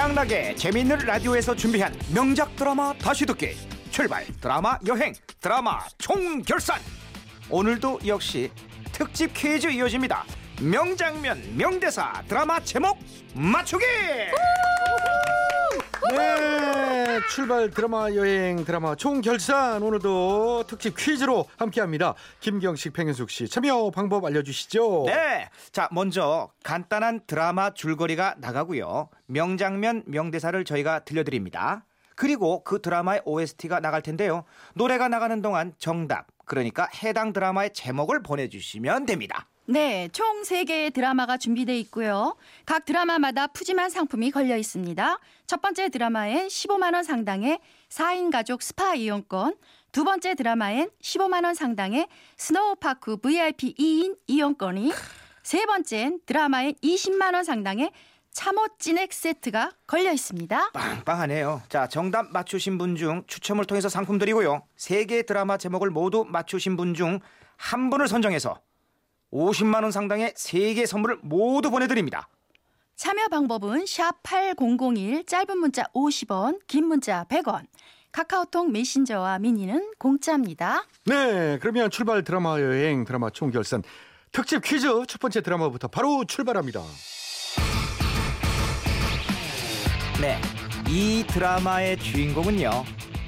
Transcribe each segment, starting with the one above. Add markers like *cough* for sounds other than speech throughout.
다양하게 재미있는 라디오에서 준비한 명작 드라마 다시 듣기. 출발. 드라마 여행. 드라마 총결산. 오늘도 역시 특집 퀴즈 이어집니다. 명장면 명대사 드라마 제목 맞추기 네, 출발 드라마 여행 드라마 총결산 오늘도 특집 퀴즈로 함께합니다. 김경식 팽현숙 씨 참여 방법 알려주시죠. 네. 자, 먼저 간단한 드라마 줄거리가 나가고요. 명장면, 명대사를 저희가 들려드립니다. 그리고 그 드라마의 OST가 나갈 텐데요. 노래가 나가는 동안 정답, 그러니까 해당 드라마의 제목을 보내주시면 됩니다. 네, 총 3개의 드라마가 준비되어 있고요. 각 드라마마다 푸짐한 상품이 걸려 있습니다. 첫 번째 드라마엔 15만 원 상당의 4인 가족 스파 이용권, 두 번째 드라마엔 15만 원 상당의 스노우파크 VIP 2인 이용권이, 세 번째엔 드라마엔 20만 원 상당의 참옷 진액 세트가 걸려 있습니다. 빵빵하네요. 자, 정답 맞추신 분 중 추첨을 통해서 상품 드리고요. 세개 드라마 제목을 모두 맞추신 분 중 한 분을 선정해서 50만 원 상당의 세개 선물을 모두 보내드립니다. 참여 방법은 샵 8001 짧은 문자 50원, 긴 문자 100원. 카카오톡 메신저와 미니는 공짜입니다. 네, 그러면 출발 드라마 여행 드라마 총결산 특집 퀴즈 첫 번째 드라마부터 바로 출발합니다. 네, 이 드라마의 주인공은요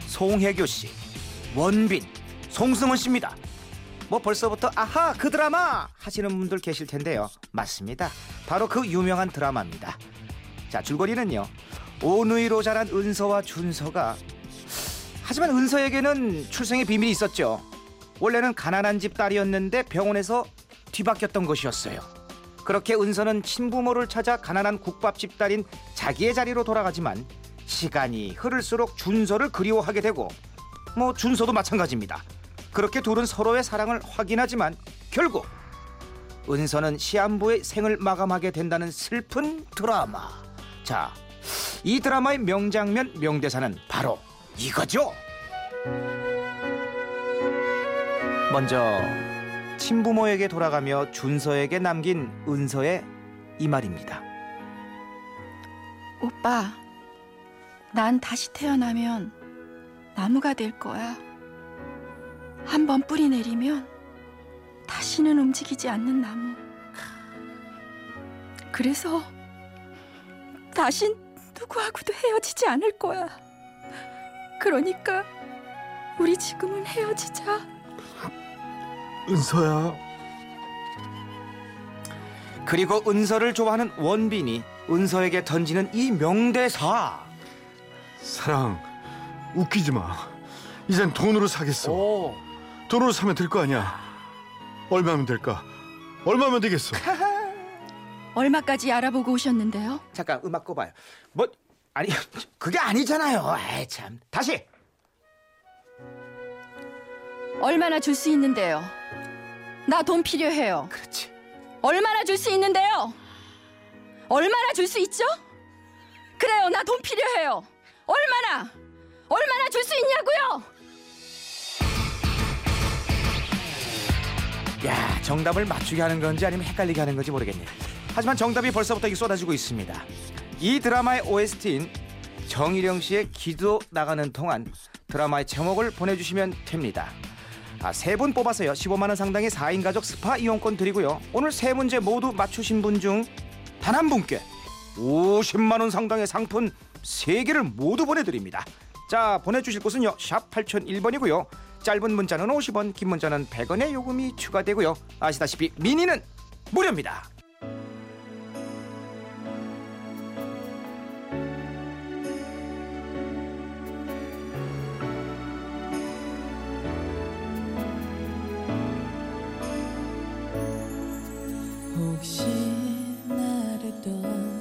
송혜교 씨, 원빈, 송승헌 씨입니다. 뭐 벌써부터 아하 그 드라마 하시는 분들 계실 텐데요. 맞습니다. 바로 그 유명한 드라마입니다. 자 줄거리는요 오누이로 자란 은서와 준서가 하지만 은서에게는 출생의 비밀이 있었죠. 원래는 가난한 집 딸이었는데 병원에서 뒤바뀌었던 것이었어요. 그렇게 은서는 친부모를 찾아 가난한 국밥집 딸인 자기의 자리로 돌아가지만 시간이 흐를수록 준서를 그리워하게 되고 뭐 준서도 마찬가지입니다. 그렇게 둘은 서로의 사랑을 확인하지만 결국 은서는 시한부의 생을 마감하게 된다는 슬픈 드라마. 자, 이 드라마의 명장면 명대사는 바로 이거죠. 먼저 친부모에게 돌아가며 준서에게 남긴 은서의 이 말입니다. 오빠, 난 다시 태어나면 나무가 될 거야. 한 번 뿌리 내리면 다시는 움직이지 않는 나무. 그래서 다신 누구하고도 헤어지지 않을 거야. 그러니까 우리 지금은 헤어지자. 은서야, 그리고 은서를 좋아하는 원빈이 은서에게 던지는 이 명대사. 사랑 웃기지 마. 이젠 돈으로 사겠어. 오. 돈으로 사면 될 거 아니야. 얼마면 될까? 얼마면 되겠어? *laughs* 얼마까지 알아보고 오셨는데요? 잠깐 음악 꺼봐요. 뭐 아니 그게 아니잖아요. 에이 참. 다시. 얼마나 줄 수 있는데요? 나 돈 필요해요. 그렇지. 얼마나 줄 수 있는데요? 얼마나 줄 수 있죠? 그래요, 나 돈 필요해요. 얼마나? 얼마나 줄 수 있냐고요? 야 정답을 맞추게 하는 건지 아니면 헷갈리게 하는 건지 모르겠네. 하지만 정답이 벌써부터 이 쏟아지고 있습니다. 이 드라마의 OST인 정일영 씨의 기도 나가는 동안 드라마의 제목을 보내주시면 됩니다. 아, 세 분 뽑아서요. 15만 원 상당의 4인 가족 스파 이용권 드리고요. 오늘 세 문제 모두 맞추신 분 중 단 한 분께 50만 원 상당의 상품 3개를 모두 보내드립니다. 자 보내주실 곳은요. 샵 8001번이고요. 짧은 문자는 50원, 긴 문자는 100원의 요금이 추가되고요. 아시다시피 미니는 무료입니다. 혹시 나를 떠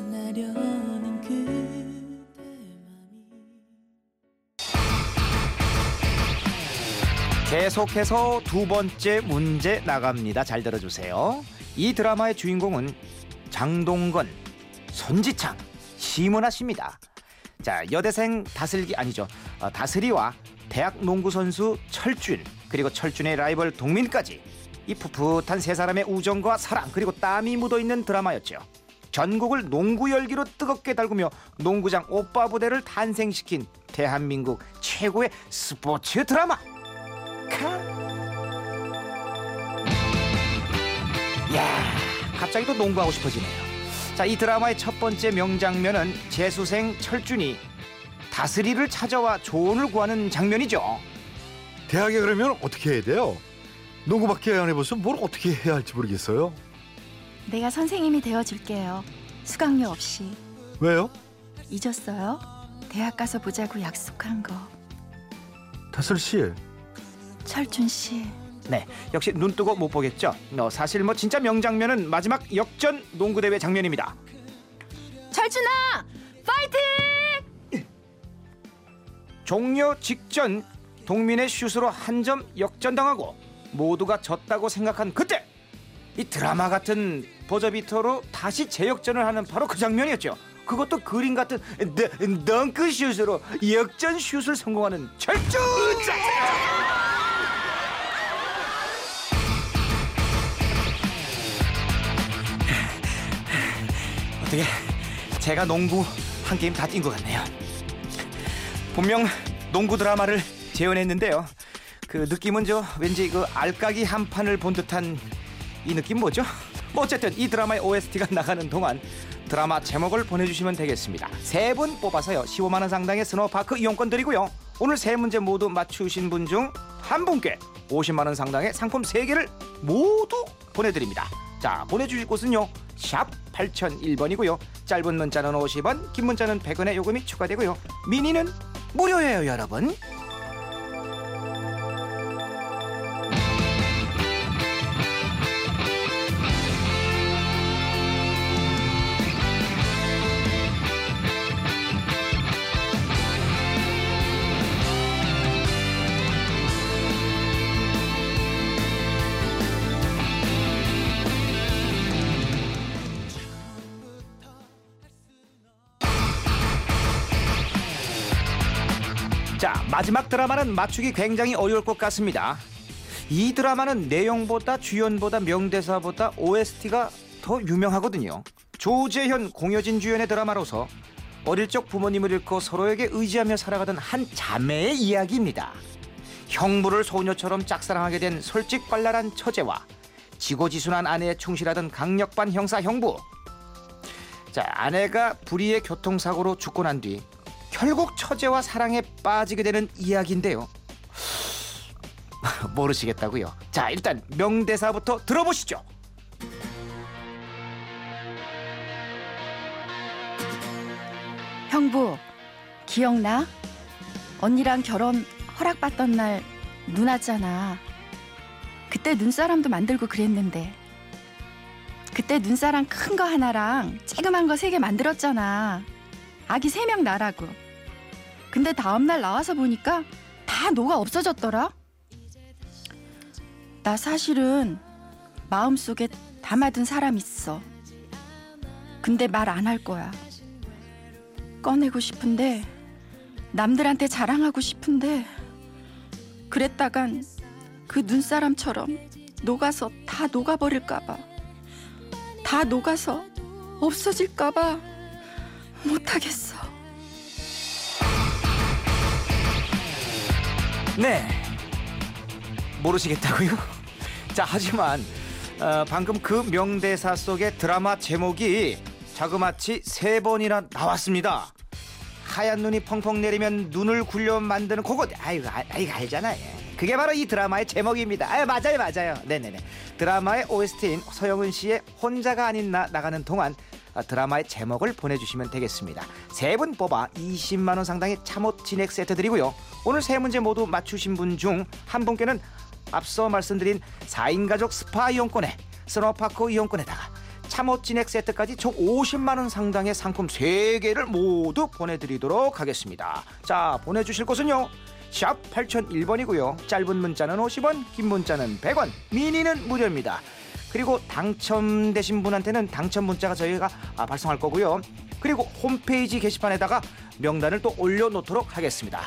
계속해서 두 번째 문제 나갑니다. 잘 들어주세요. 이 드라마의 주인공은 장동건, 손지창, 심은하 씨입니다. 자, 여대생 다슬기 아니죠. 어, 다슬이와 대학 농구 선수 철준 그리고 철준의 라이벌 동민까지 이 풋풋한 세 사람의 우정과 사랑 그리고 땀이 묻어 있는 드라마였죠. 전국을 농구 열기로 뜨겁게 달구며 농구장 오빠 부대를 탄생시킨 대한민국 최고의 스포츠 드라마. 카. 야, 갑자기 또 농구하고 싶어지네요. 자, 이 드라마의 첫 번째 명장면은 재수생 철준이 다스리를 찾아와 조언을 구하는 장면이죠. 대학에 그러면 어떻게 해야 돼요? 농구밖에 안 해봐서 뭘 어떻게 해야 할지 모르겠어요. 내가 선생님이 되어줄게요. 수강료 없이. 왜요? 잊었어요? 대학 가서 보자고 약속한 거. 다슬 씨. 철준 씨. 네, 역시 눈 뜨고 못 보겠죠. 어, 사실 뭐 진짜 명장면은 마지막 역전 농구 대회 장면입니다. 철준아! 파이팅! 종료 직전 동민의 슛으로 한 점 역전당하고 모두가 졌다고 생각한 그때 이 드라마 같은 버저비터로 다시 재역전을 하는 바로 그 장면이었죠. 그것도 그림 같은 덩- 덩크 슛으로 역전 슛을 성공하는 철준! 어떻게 제가 농구 한 게임 다 뛴 것 같네요. 분명 농구 드라마를 재현했는데요. 그 느낌은 저 왠지 그 알까기 한 판을 본 듯한 이 느낌 뭐죠? 뭐 어쨌든 이 드라마의 OST가 *laughs* 나가는 동안 드라마 제목을 보내주시면 되겠습니다. 세 분 뽑아서요 15만 원 상당의 스노우파크 이용권 드리고요. 오늘 세 문제 모두 맞추신 분 중 한 분께 50만 원 상당의 상품 세 개를 모두 보내드립니다. 자 보내주실 곳은요 샵 8001번이고요. 짧은 문자는 50원, 긴 문자는 100원의 요금이 추가되고요. 미니는 무료예요, 여러분. 마지막 드라마는 맞추기 굉장히 어려울 것 같습니다. 이 드라마는 내용보다 주연보다 명대사보다 OST가 더 유명하거든요. 조재현, 공효진 주연의 드라마로서 어릴 적 부모님을 잃고 서로에게 의지하며 살아가던 한 자매의 이야기입니다. 형부를 소녀처럼 짝사랑하게 된 솔직발랄한 처제와 지고지순한 아내에 충실하던 강력반 형사 형부. 자, 아내가 불의의 교통사고로 죽고 난 뒤 결국 처제와 사랑에 빠지게 되는 이야기인데요. *laughs* 모르시겠다고요? 자, 일단 명대사부터 들어보시죠. 형부, 기억나? 언니랑 결혼 허락받던 날눈 왔잖아. 그때 눈사람도 만들고 그랬는데. 그때 눈사람 큰 거 하나랑 쬐그만 거 세 개 만들었잖아. 아기 세 명 나라고. 근데 다음날 나와서 보니까 다 녹아 없어졌더라. 나 사실은 마음속에 담아둔 사람 있어. 근데 말 안 할 거야. 꺼내고 싶은데 남들한테 자랑하고 싶은데 그랬다간 그 눈사람처럼 녹아서 다 녹아버릴까봐 다 녹아서 없어질까봐 못하겠어. 네. 모르시겠다고요? *laughs* 자, 하지만 어, 방금 그 명대사 속의 드라마 제목이 자그마치 세 번이나 나왔습니다. 하얀 눈이 펑펑 내리면 눈을 굴려 만드는 그거 아이고 아, 아이고 알잖아요. 그게 바로 이 드라마의 제목입니다. 아 맞아요 맞아요. 네네네. 드라마의 OST인 서영은 씨의 혼자가 아닌 나 나가는 동안 아, 드라마의 제목을 보내주시면 되겠습니다. 세 분 뽑아 20만 원 상당의 참옻 진액 세트 드리고요. 오늘 세 문제 모두 맞추신 분 중 한 분께는 앞서 말씀드린 4인 가족 스파 이용권에 스노파크 이용권에다가 참옻 진액 세트까지 총 50만 원 상당의 상품 3개를 모두 보내드리도록 하겠습니다. 자 보내주실 곳은요. 샵 8001번이고요. 짧은 문자는 50원, 긴 문자는 100원, 미니는 무료입니다. 그리고 당첨되신 분한테는 당첨 문자가 저희가 아, 발송할 거고요. 그리고 홈페이지 게시판에다가 명단을 또 올려놓도록 하겠습니다.